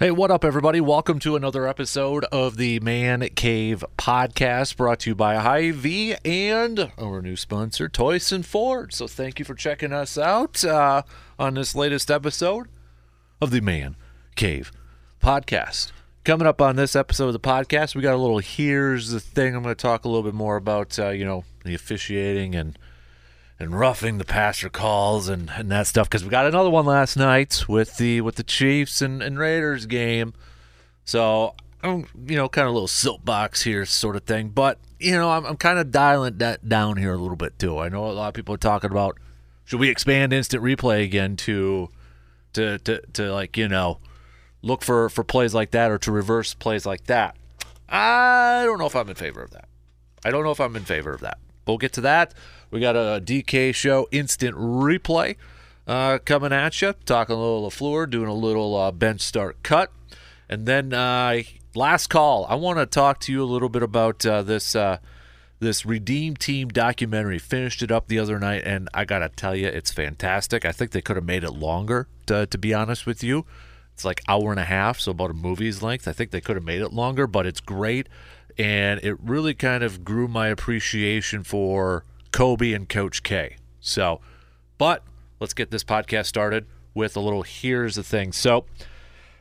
Hey, what up, everybody? Welcome to another episode of the Man Cave Podcast brought to you by Hy-Vee and our new sponsor, Toyson Ford. So, thank you for checking us out uh, on this latest episode of the Man Cave Podcast. Coming up on this episode of the podcast, we got a little here's the thing. I'm going to talk a little bit more about, uh, you know, the officiating and and roughing the passer calls and, and that stuff because we got another one last night with the with the Chiefs and, and Raiders game. So I'm you know kind of a little soapbox here sort of thing, but you know I'm, I'm kind of dialing that down here a little bit too. I know a lot of people are talking about should we expand instant replay again to to to, to like you know look for for plays like that or to reverse plays like that. I don't know if I'm in favor of that. I don't know if I'm in favor of that. We'll get to that. We got a DK show instant replay uh, coming at you. Talking a little LaFleur, doing a little uh, bench start cut. And then uh, last call. I want to talk to you a little bit about uh, this uh, this Redeem Team documentary. Finished it up the other night, and I gotta tell you, it's fantastic. I think they could have made it longer. To, to be honest with you, it's like hour and a half, so about a movie's length. I think they could have made it longer, but it's great, and it really kind of grew my appreciation for Kobe and Coach K. So, but let's get this podcast started with a little here's the thing. So,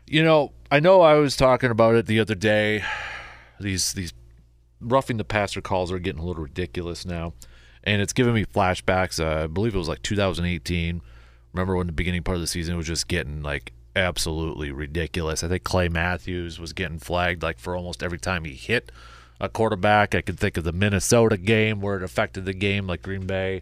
you know, I know I was talking about it the other day. These these roughing the passer calls are getting a little ridiculous now, and it's giving me flashbacks. Uh, I believe it was like 2018. Remember when the beginning part of the season was just getting like absolutely ridiculous. I think Clay Matthews was getting flagged like for almost every time he hit a quarterback. I can think of the Minnesota game where it affected the game, like Green Bay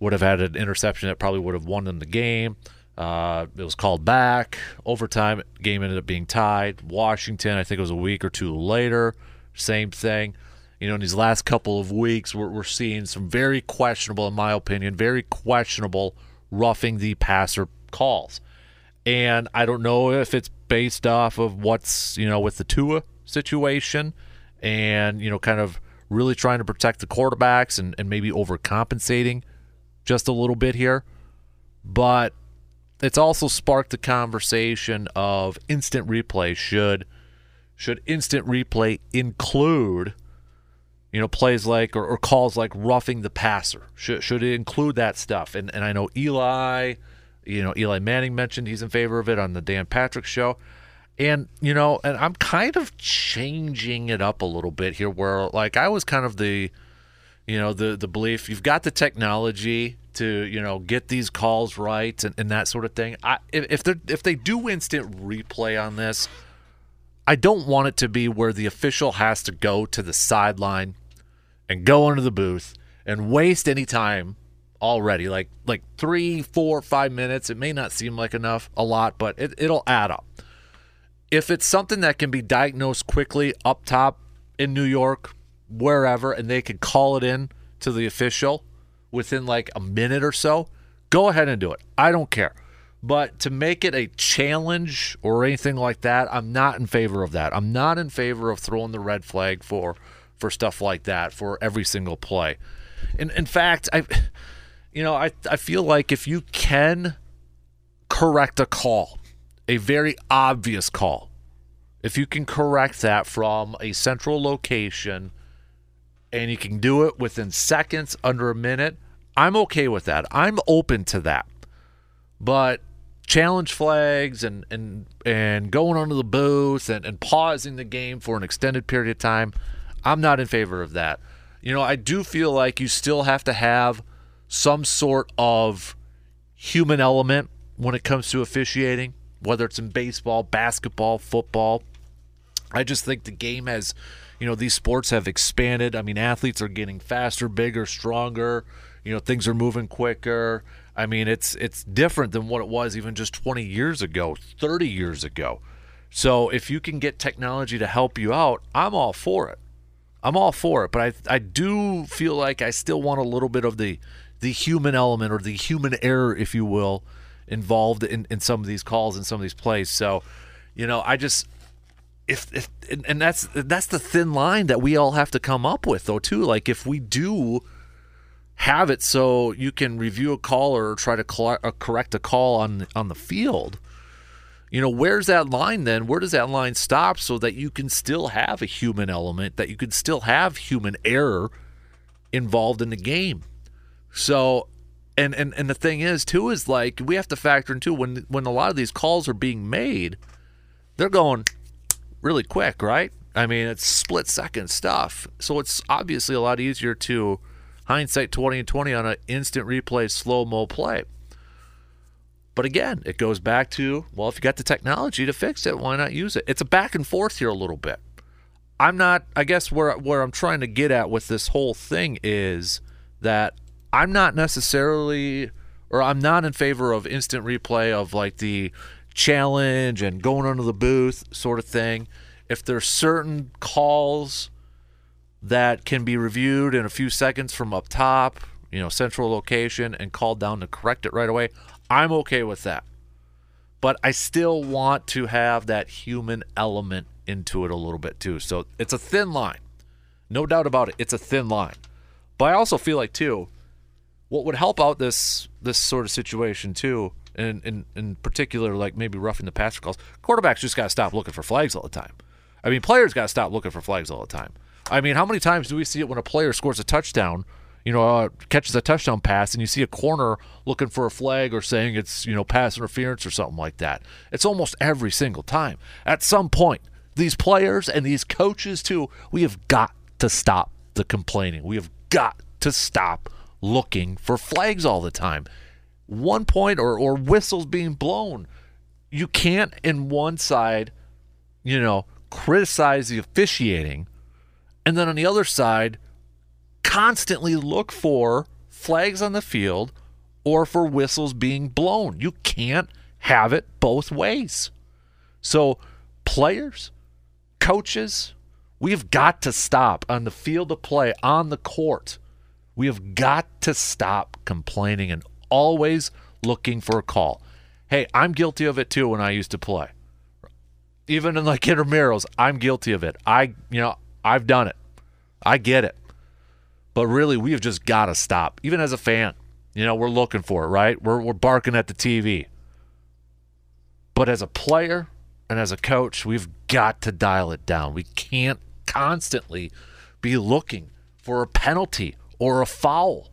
would have had an interception that probably would have won them the game. Uh, it was called back. Overtime, game ended up being tied. Washington, I think it was a week or two later, same thing. You know, in these last couple of weeks, we're, we're seeing some very questionable, in my opinion, very questionable roughing the passer calls. And I don't know if it's based off of what's, you know, with the Tua situation and you know kind of really trying to protect the quarterbacks and, and maybe overcompensating just a little bit here. But it's also sparked the conversation of instant replay. Should should instant replay include you know plays like or, or calls like roughing the passer? Should, should it include that stuff? And and i know eli you know eli manning mentioned he's in favor of it on the dan patrick show and you know and i'm kind of changing it up a little bit here where like i was kind of the you know the the belief you've got the technology to you know get these calls right and, and that sort of thing. I, if, they if they do instant replay on this i don't want it to be where the official has to go to the sideline and go into the booth and waste any time already. Like like three four five minutes it may not seem like enough a lot but it, it'll add up if it's something that can be diagnosed quickly up top in New York, wherever, and they can call it in to the official within like a minute or so, go ahead and do it. I don't care. But to make it a challenge or anything like that, I'm not in favor of that. I'm not in favor of throwing the red flag for for stuff like that for every single play. In in fact, I you know, I I feel like if you can correct a call a very obvious call. If you can correct that from a central location and you can do it within seconds, under a minute, I'm okay with that. I'm open to that. But challenge flags and and and going onto the booth and, and pausing the game for an extended period of time, I'm not in favor of that. You know, I do feel like you still have to have some sort of human element when it comes to officiating whether it's in baseball, basketball, football. I just think the game has, you know, these sports have expanded. I mean, athletes are getting faster, bigger, stronger. You know, things are moving quicker. I mean, it's it's different than what it was even just 20 years ago, 30 years ago. So if you can get technology to help you out, I'm all for it. I'm all for it, but I I do feel like I still want a little bit of the the human element or the human error, if you will, involved in, in some of these calls and some of these plays. So, you know, I just if if and that's that's the thin line that we all have to come up with though too. Like if we do have it so you can review a call or try to uh, correct a call on on the field. You know, where's that line then? Where does that line stop so that you can still have a human element, that you can still have human error involved in the game? So, and and and the thing is too is like we have to factor in too when when a lot of these calls are being made, they're going really quick, right? I mean, it's split second stuff. So it's obviously a lot easier to hindsight 20 and 20 on an instant replay slow mo play. But again, it goes back to well, if you got the technology to fix it, why not use it? It's a back and forth here a little bit. I'm not. I guess where where I'm trying to get at with this whole thing is that I'm not necessarily, or I'm not in favor of instant replay of like the challenge and going under the booth sort of thing. If there's certain calls that can be reviewed in a few seconds from up top, you know, central location, and called down to correct it right away. I'm okay with that. But I still want to have that human element into it a little bit too. So it's a thin line. No doubt about it. It's a thin line. But I also feel like too, what would help out this this sort of situation too, and in, in particular, like maybe roughing the passer calls, quarterbacks just gotta stop looking for flags all the time. I mean, players gotta stop looking for flags all the time. I mean, how many times do we see it when a player scores a touchdown? You know, uh, catches a touchdown pass, and you see a corner looking for a flag or saying it's you know pass interference or something like that. It's almost every single time. At some point, these players and these coaches too, we have got to stop the complaining. We have got to stop looking for flags all the time. One point or or whistles being blown. You can't in one side, you know, criticize the officiating and then on the other side, constantly look for flags on the field or for whistles being blown. You can't have it both ways. So, players, coaches, we've got to stop on the field of play, on the court. We have got to stop complaining and always looking for a call. Hey, I'm guilty of it too when I used to play. Even in like intramurals, I'm guilty of it. I, you know, I've done it. I get it. But really, we have just got to stop. Even as a fan, you know, we're looking for it, right? We're, we're barking at the TV. But as a player and as a coach, we've got to dial it down. We can't constantly be looking for a penalty or a foul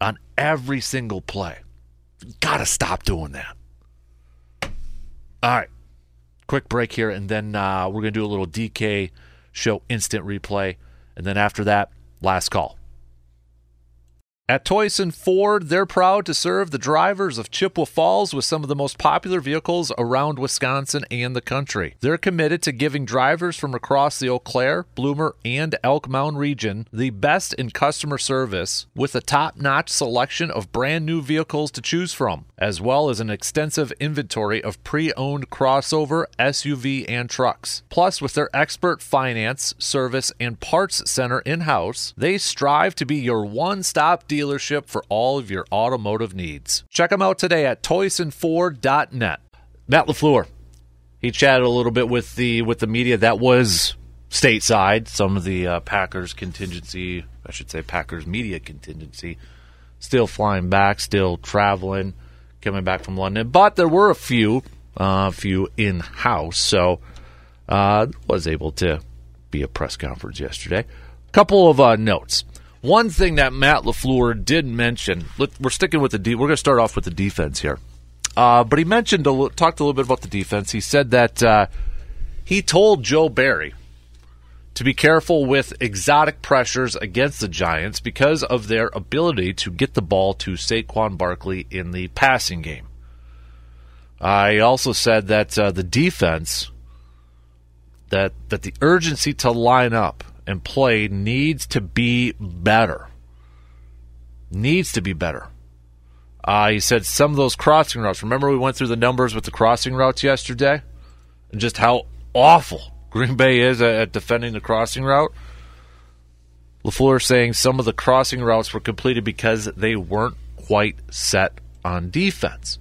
on every single play. Got to stop doing that. All right. Quick break here, and then uh, we're going to do a little DK show instant replay. And then after that, last call. At Toyson Ford, they're proud to serve the drivers of Chippewa Falls with some of the most popular vehicles around Wisconsin and the country. They're committed to giving drivers from across the Eau Claire, Bloomer, and Elk Mound region the best in customer service with a top notch selection of brand new vehicles to choose from, as well as an extensive inventory of pre owned crossover, SUV, and trucks. Plus, with their expert finance, service, and parts center in house, they strive to be your one stop dealership for all of your automotive needs. Check them out today at toysonford.net. Matt LaFleur, he chatted a little bit with the with the media that was stateside. Some of the uh, Packers contingency, I should say Packers media contingency, still flying back, still traveling, coming back from London. But there were a few, uh, a few in house, so uh, was able to be a press conference yesterday. A couple of uh, notes. One thing that Matt LaFleur did mention, we're sticking with the de- we're going to start off with the defense here. Uh, but he mentioned talked a little bit about the defense. He said that uh, he told Joe Barry to be careful with exotic pressures against the Giants because of their ability to get the ball to Saquon Barkley in the passing game. I also said that uh, the defense that that the urgency to line up and play needs to be better. Needs to be better. Uh, he said some of those crossing routes. Remember, we went through the numbers with the crossing routes yesterday, and just how awful Green Bay is at, defending the crossing route. LaFleur saying some of the crossing routes were completed because they weren't quite set on defense.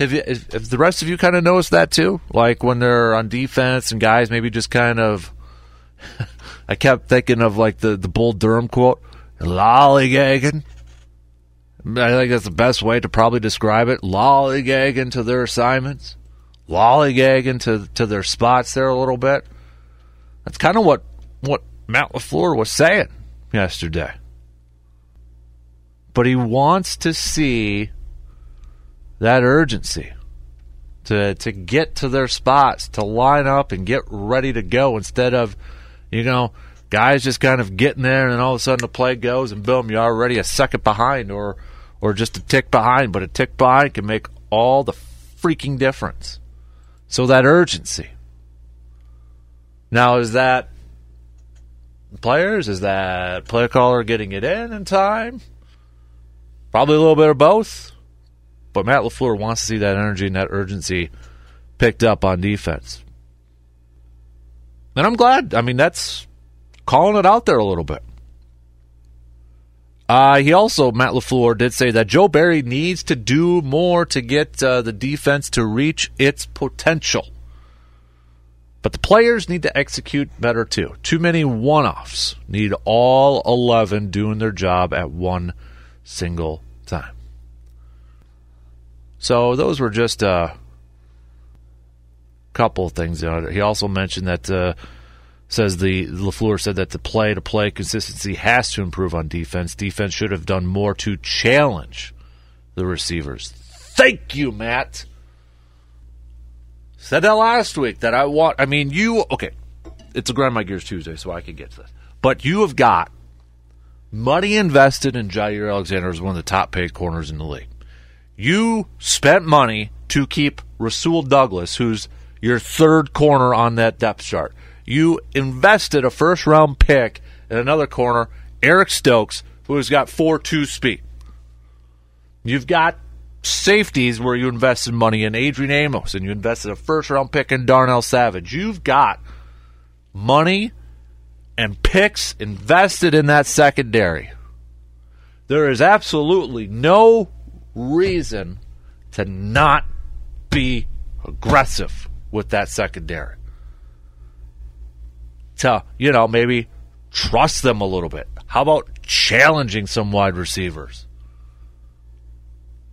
Have, you, have the rest of you kind of noticed that too? Like when they're on defense and guys maybe just kind of. I kept thinking of like the, the Bull Durham quote lollygagging. I think that's the best way to probably describe it. Lollygagging to their assignments, lollygagging to to their spots there a little bit. That's kind of what what Matt LaFleur was saying yesterday. But he wants to see that urgency to to get to their spots, to line up and get ready to go instead of, you know, guys just kind of getting there and then all of a sudden the play goes and boom, you're already a second behind or or just a tick behind, but a tick behind can make all the freaking difference. So that urgency. Now is that players? Is that player caller getting it in in time? Probably a little bit of both. But Matt LaFleur wants to see that energy and that urgency picked up on defense. And I'm glad. I mean, that's calling it out there a little bit. Uh, he also, Matt LaFleur, did say that Joe Barry needs to do more to get uh, the defense to reach its potential. But the players need to execute better too. Too many one offs. Need all 11 doing their job at one single time. So those were just a couple of things. He also mentioned that uh, says the LaFleur said that the play to play consistency has to improve on defense. Defense should have done more to challenge the receivers. Thank you, Matt. Said that last week that I want. I mean, you okay? It's a grind my gears Tuesday, so I can get to this. But you have got money invested in Jaire Alexander as one of the top paid corners in the league. You spent money to keep Rasul Douglas, who's your third corner on that depth chart. You invested a first round pick in another corner, Eric Stokes, who has got 4 2 speed. You've got safeties where you invested money in Adrian Amos and you invested a first round pick in Darnell Savage. You've got money and picks invested in that secondary. There is absolutely no reason to not be aggressive with that secondary. To, you know, maybe trust them a little bit. How about challenging some wide receivers?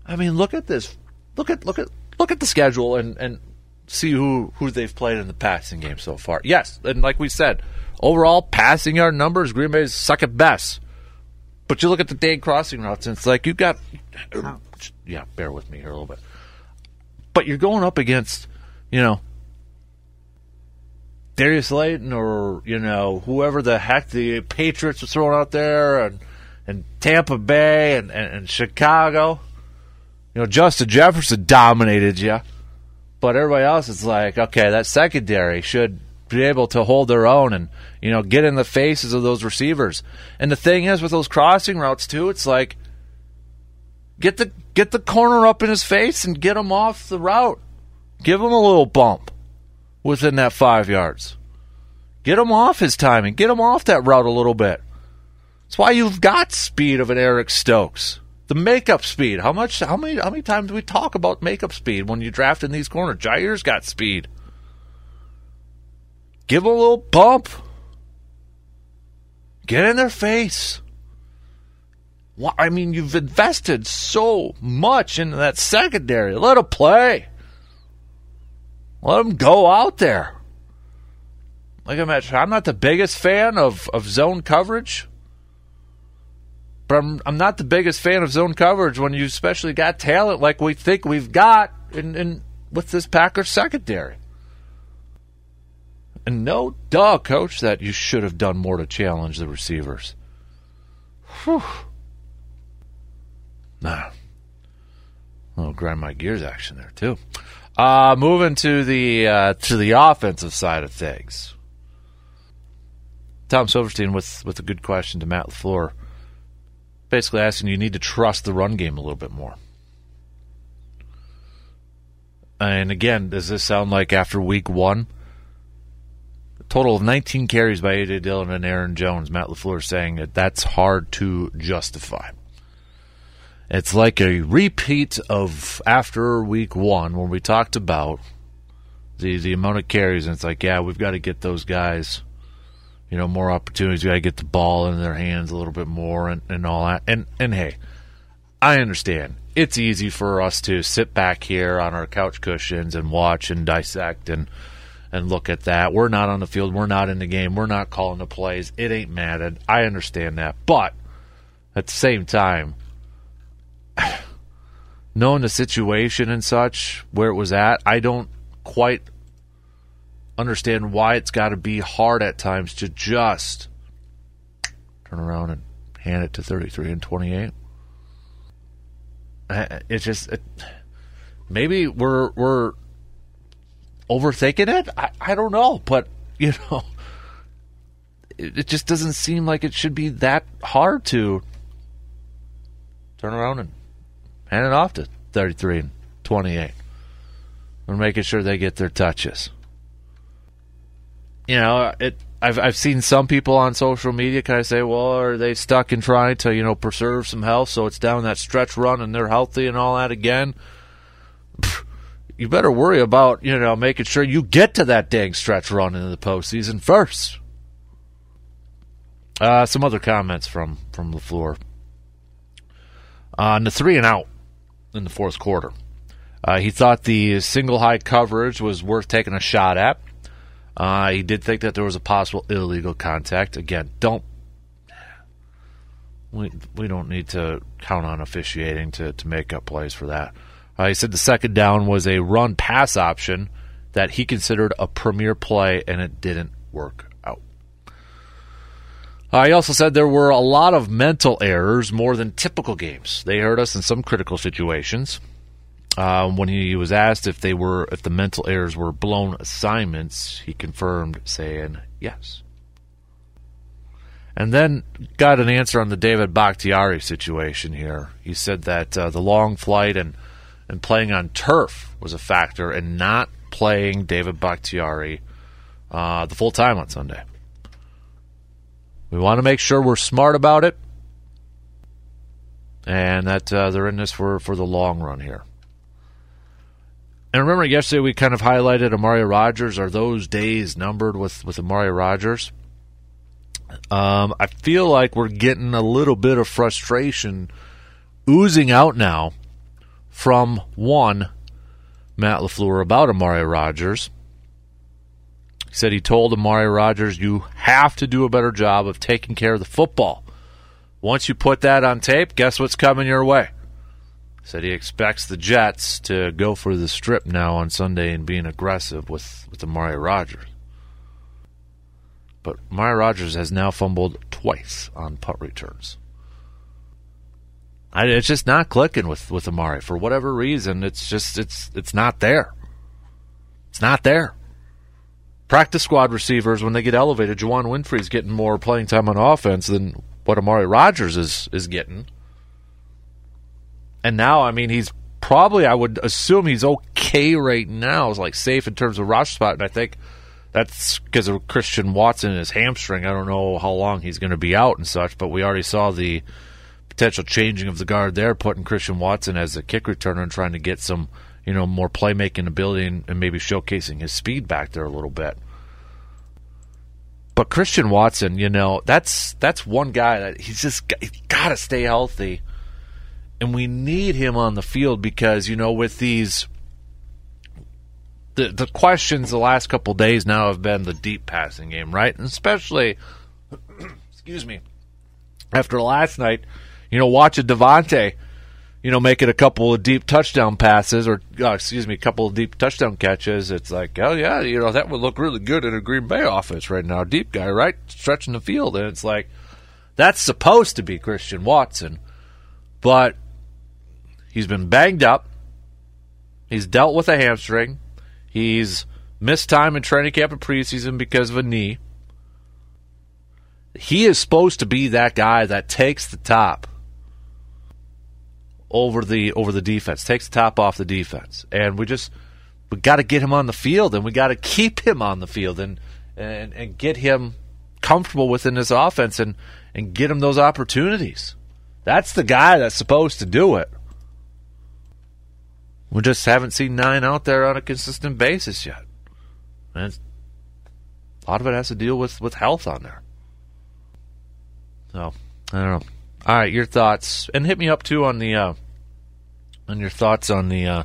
I mean, look at this. Look at look at look at the schedule and and see who who they've played in the passing game so far. Yes, and like we said, overall passing yard numbers, Green Bay's second best. But you look at the day crossing routes, and it's like you got. Yeah, bear with me here a little bit. But you're going up against, you know, Darius Slayton or you know whoever the heck the Patriots are throwing out there, and and Tampa Bay and, and, and Chicago. You know, Justin Jefferson dominated you, but everybody else is like, okay, that secondary should be able to hold their own and you know get in the faces of those receivers. And the thing is, with those crossing routes too, it's like get the get the corner up in his face and get him off the route. Give him a little bump within that five yards. Get him off his timing. Get him off that route a little bit. That's why you've got speed of an Eric Stokes. The makeup speed. How much? How many? How many times do we talk about makeup speed when you draft in these corners? Jaire's got speed. Give him a little bump. Get in their face. I mean, you've invested so much into that secondary. Let them play. Let them go out there. Like I mentioned, I'm not the biggest fan of, of zone coverage. But I'm, I'm not the biggest fan of zone coverage when you especially got talent like we think we've got in, in with this Packers secondary. And no duh, coach, that you should have done more to challenge the receivers. Whew. Nah. Little grind my gears action there too. Uh, moving to the uh, to the offensive side of things. Tom Silverstein with with a good question to Matt LaFleur basically asking you need to trust the run game a little bit more. And again, does this sound like after week one? A total of 19 carries by A.J. Dillon and Aaron Jones. Matt LaFleur saying that that's hard to justify. It's like a repeat of after week one when we talked about the, the amount of carries. And it's like, yeah, we've got to get those guys, you know, more opportunities. We got to get the ball in their hands a little bit more and, and all that. And, and hey, I understand it's easy for us to sit back here on our couch cushions and watch and dissect and and look at that. We're not on the field. We're not in the game. We're not calling the plays. It ain't mattered. I understand that, but at the same time, knowing the situation and such where it was at, I don't quite understand why it's got to be hard at times to just turn around and hand it to 33 and 28 it's just it, maybe we're we're overthinking it. I, I don't know, but you know, it, it just doesn't seem like it should be that hard to turn around and hand it off to 33 and 28. We're making sure they get their touches. You know, it I've I've seen some people on social media kind of say, "Well, are they stuck in trying to you know preserve some health so it's down that stretch run and they're healthy and all that again?" You better worry about you know making sure you get to that dang stretch run in the postseason first. Uh, some other comments from from LaFleur on the three and out in the fourth quarter. Uh, he thought the single high coverage was worth taking a shot at. Uh, he did think that there was a possible illegal contact. Again, don't we we don't need to count on officiating to, to make up plays for that. Uh, he said the second down was a run pass option that he considered a premier play, and it didn't work. Uh, he also said there were a lot of mental errors more than typical games. They hurt us in some critical situations. Um, when he was asked if they were if the mental errors were blown assignments, he confirmed, saying yes. And then got an answer on the David Bakhtiari situation here. He said that uh, the long flight and and playing on turf was a factor in not playing David Bakhtiari uh, the full time on Sunday. We want to make sure we're smart about it, and that uh, they're in this for for the long run here. And remember, yesterday we kind of highlighted Amari Rogers. Are those days numbered with with Amari Rogers? Um, I feel like we're getting a little bit of frustration oozing out now from one Matt LaFleur about Amari Rogers. Said he told Amari Rogers, "You have to do a better job of taking care of the football. Once you put that on tape, guess what's coming your way." said he expects the Jets to go for the strip now on Sunday and being aggressive with, with Amari Rogers. But Amari Rogers has now fumbled twice on punt returns. I, it's just not clicking with, with Amari for whatever reason. It's just it's it's not there. It's not there. Practice squad receivers when they get elevated, Juwann Winfree's getting more playing time on offense than what Amari Rogers is is getting. And now, I mean, he's probably, I would assume he's okay right now. It's like safe in terms of rush spot. And I think that's because of Christian Watson and his hamstring. I don't know how long he's going to be out and such, but we already saw the potential changing of the guard there, putting Christian Watson as a kick returner and trying to get some, you know, more playmaking ability and, and maybe showcasing his speed back there a little bit. But Christian Watson, you know, that's that's one guy that he's just he's got to stay healthy and we need him on the field because you know with these the the questions the last couple days now have been the deep passing game, right? And especially excuse me, after last night, you know, watch a Davante, you know, making a couple of deep touchdown passes or uh, excuse me, a couple of deep touchdown catches. It's like, oh yeah, you know, that would look really good in a Green Bay offense right now. Deep guy, right, stretching the field, and it's like that's supposed to be Christian Watson, but He's been banged up. He's dealt with a hamstring. He's missed time in training camp and preseason because of a knee. He is supposed to be that guy that takes the top over the over the defense, takes the top off the defense, and we just we got to get him on the field, and we got to keep him on the field, and and and get him comfortable within this offense, and and get him those opportunities. That's the guy that's supposed to do it. We just haven't seen nine out there on a consistent basis yet. And a lot of it has to deal with, with health on there. So I don't know. All right, your thoughts, and hit me up too on the uh, on your thoughts on the. Uh,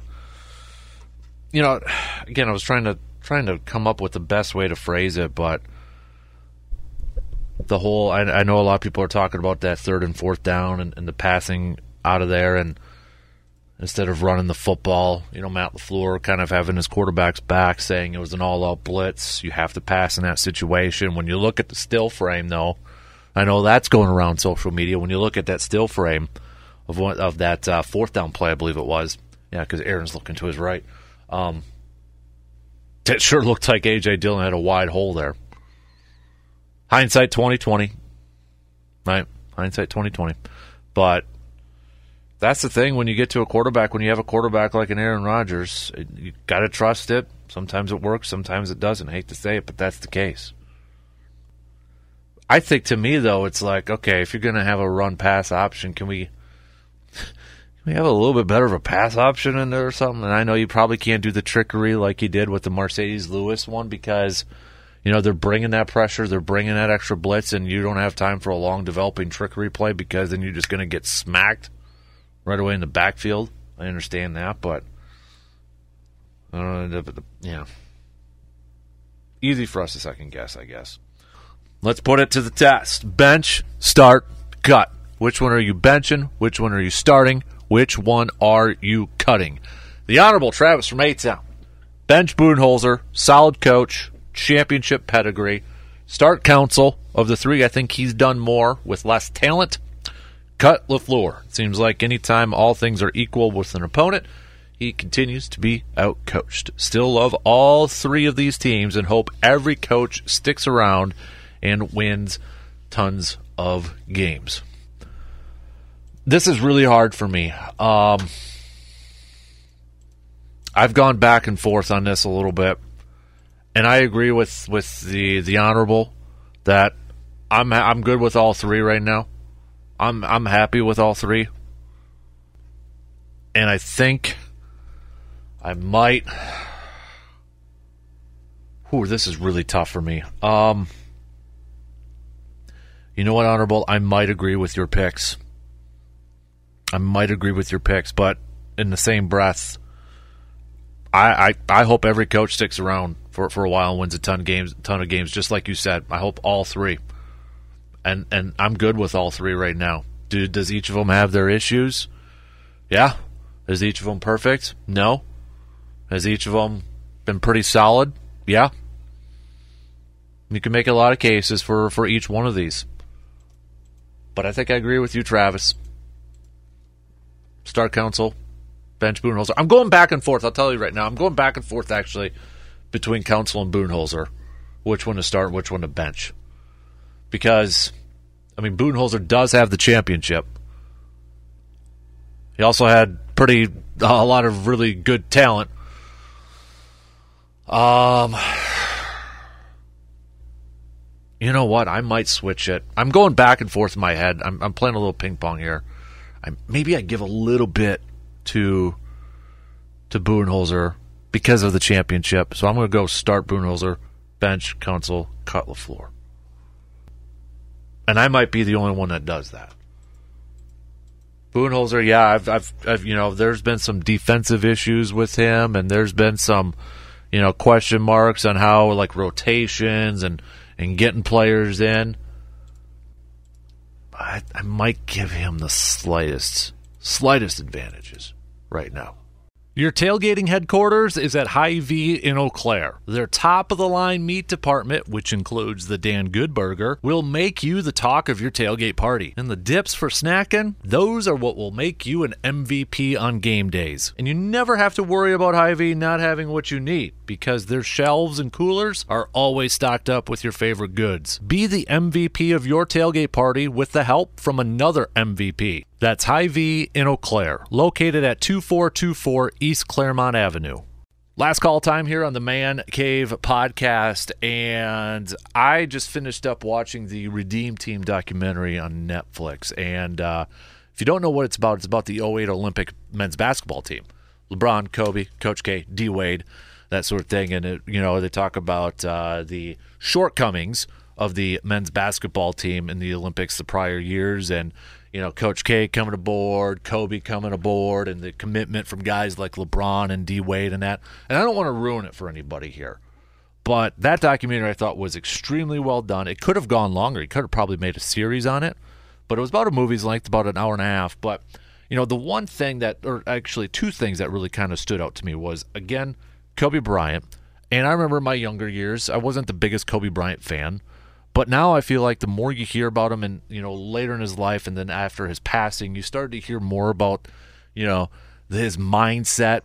you know, again, I was trying to trying to come up with the best way to phrase it, but the whole I, I know a lot of people are talking about that third and fourth down and, and the passing out of there, and instead of running the football, you know, Matt LaFleur kind of having his quarterback's back, saying it was an all-out blitz. You have to pass in that situation. When you look at the still frame, though I know that's going around social media. When you look at that still frame of one of that uh, fourth down play, I believe it was. Yeah, because Aaron's looking to his right. Um, it sure looked like AJ Dillon had a wide hole there. Hindsight twenty twenty, right? Hindsight twenty twenty, but that's the thing when you get to a quarterback. When you have a quarterback like an Aaron Rodgers, you got to trust it. Sometimes it works, sometimes it doesn't. I hate to say it, but that's the case. I think to me though, it's like okay, if you're going to have a run pass option, can we can we have a little bit better of a pass option in there or something? And I know you probably can't do the trickery like you did with the Marcedes Lewis one because you know they're bringing that pressure, they're bringing that extra blitz, and you don't have time for a long developing trickery play because then you're just going to get smacked right away in the backfield. I understand that, but I don't uh, yeah, easy for us to second guess, I guess. Let's put it to the test. Bench, start, cut. Which one are you benching? Which one are you starting? Which one are you cutting? The Honorable Travis from A Town. Bench Budenholzer, solid coach, championship pedigree. Start Counsell of the three, I think he's done more with less talent. Cut LaFleur. Seems like anytime all things are equal with an opponent, he continues to be outcoached. Still love all three of these teams and hope every coach sticks around and wins tons of games. This is really hard for me. Um, I've gone back and forth on this a little bit, and I agree with, with the the honorable that I'm I'm good with all three right now. I'm I'm happy with all three, and I think I might. Ooh, this is really tough for me. Um, you know what, Honorable? I might agree with your picks. I might agree with your picks, but in the same breath, I, I, I hope every coach sticks around for, for a while and wins a ton of games, ton of games, just like you said. I hope all three, and and I'm good with all three right now. Do does each of them have their issues? Yeah. Is each of them perfect? No. Has each of them been pretty solid? Yeah. You can make a lot of cases for for each one of these. But I think I agree with you, Travis. Start Counsell, bench Budenholzer. I'm going back and forth. I'll tell you right now. I'm going back and forth actually between Counsell and Budenholzer, which one to start, which one to bench, because I mean Budenholzer does have the championship. He also had pretty a lot of really good talent. Um you know what? I might switch it. I'm going back and forth in my head. I'm, I'm playing a little ping pong here. I, maybe I give a little bit to to Budenholzer because of the championship. So I'm going to go start Budenholzer, bench, Counsell, cut LaFleur. And I might be the only one that does that. Budenholzer, yeah, I've, I've, I've, you know, there's been some defensive issues with him, and there's been some, you know, question marks on how like rotations and and getting players in. I, I might give him the slightest, slightest advantages right now. Your tailgating headquarters is at Hy-Vee in Eau Claire. Their top of the line meat department, which includes the Dan Good Burger, will make you the talk of your tailgate party. And the dips for snacking, those are what will make you an MVP on game days. And you never have to worry about Hy-Vee not having what you need because their shelves and coolers are always stocked up with your favorite goods. Be the MVP of your tailgate party with the help from another MVP. That's Hy-Vee in Eau Claire, located at 2424 East Clairemont Avenue. Last call time here on the Man Cave podcast, and I just finished up watching the Redeem Team documentary on Netflix. And uh, if you don't know what it's about, it's about the 08 Olympic men's basketball team. LeBron, Kobe, Coach K, D Wade, that sort of thing. And, it, you know, they talk about uh, the shortcomings of the men's basketball team in the Olympics the prior years and you know, Coach K coming aboard, Kobe coming aboard, and the commitment from guys like LeBron and D Wade and that. And I don't want to ruin it for anybody here. But that documentary I thought was extremely well done. It could have gone longer. He could have probably made a series on it. But it was about a movie's length, about an hour and a half. But, you know, the one thing that, or actually two things that really kind of stood out to me was, again, Kobe Bryant. And I remember my younger years, I wasn't the biggest Kobe Bryant fan. But now I feel like the more you hear about him and, you know, later in his life and then after his passing, you start to hear more about, you know, his mindset,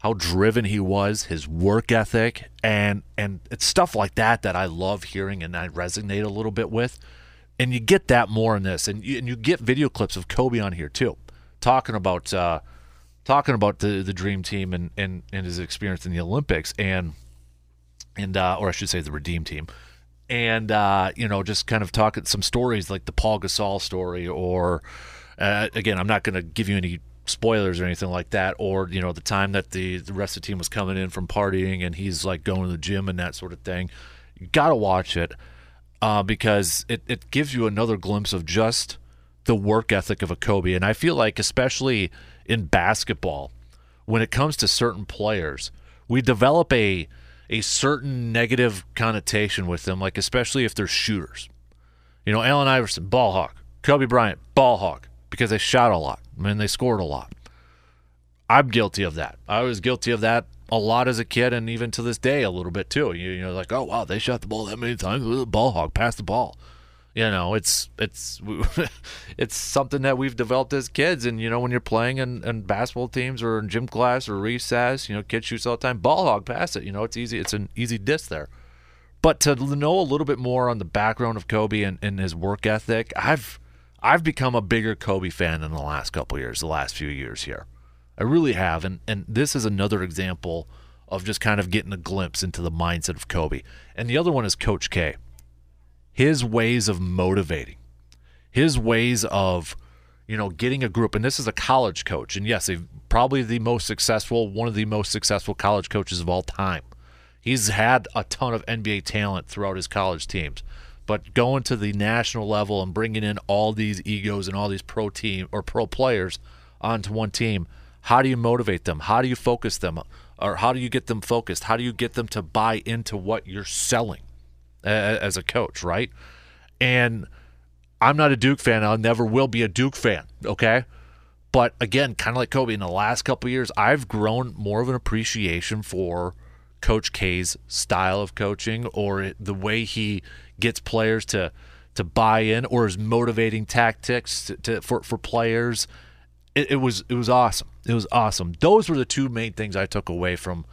how driven he was, his work ethic, and and it's stuff like that that I love hearing and I resonate a little bit with. And you get that more in this, and you, and you get video clips of Kobe on here too, talking about uh, talking about the the dream team and and, and his experience in the Olympics and and uh, or I should say the Redeem team and uh, you know just kind of talking some stories like the Paul Gasol story, or uh, again, I'm not going to give you any spoilers or anything like that, or you know the time that the the rest of the team was coming in from partying and he's like going to the gym and that sort of thing. You got to watch it uh, because it it gives you another glimpse of just the work ethic of a Kobe, and I feel like especially in basketball, when it comes to certain players, we develop a a certain negative connotation with them, like especially if they're shooters. You know, Allen Iverson, ball hawk. Kobe Bryant, ball hawk, because they shot a lot. I mean, they scored a lot. I'm guilty of that. I was guilty of that a lot as a kid, and even to this day, a little bit too. You, you know, like, oh wow, they shot the ball that many times. Ball hawk, pass the ball you know it's it's it's something that we've developed as kids. And you know when you're playing in, in basketball teams or in gym class or recess you know kids shoots all the time. Ball hog pass it. You know it's easy. It's an easy disc there. But to know a little bit more on the background of kobe and, and his work ethic i've i've become a bigger kobe fan in the last couple years the last few years here. I really have. And and this is another example of just kind of getting a glimpse into the mindset of kobe. And the other one is coach k his ways of motivating, his ways of, you know, getting a group. And this is a college coach. And yes, probably the most successful, one of the most successful college coaches of all time. He's had a ton of NBA talent throughout his college teams. But going to the national level and bringing in all these egos and all these pro team or pro players onto one team, how do you motivate them? How do you focus them? Or how do you get them focused? How do you get them to buy into what you're selling? As a coach, right? And I'm not a Duke fan. I never will be a Duke fan. Okay. But again, kind of like Kobe in the last couple years, I've grown more of an appreciation for Coach K's style of coaching or the way he gets players to to buy in or his motivating tactics to, to, for for players. It, it was it was awesome. It was awesome. Those were the two main things I took away from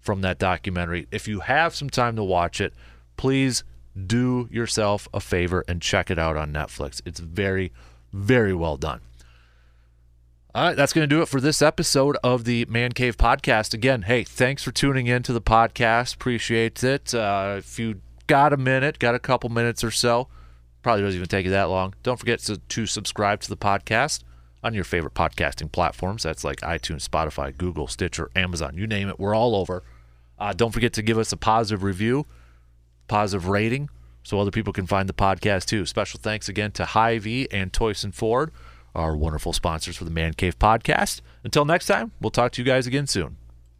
from that documentary. If you have some time to watch it, please do yourself a favor and check it out on Netflix. It's very, very well done. All right, that's going to do it for this episode of the Man Cave podcast. Again, hey, thanks for tuning in to the podcast. Appreciate it. Uh, if you got a minute, got a couple minutes or so, probably doesn't even take you that long. Don't forget to, to subscribe to the podcast on your favorite podcasting platforms. That's like iTunes, Spotify, Google, Stitcher, Amazon, you name it. We're all over. Uh, don't forget to give us a positive review positive rating so other people can find the podcast too. Special thanks again to Hy-Vee and Toyson Ford, our wonderful sponsors for the Man Cave podcast. Until next time, we'll talk to you guys again soon.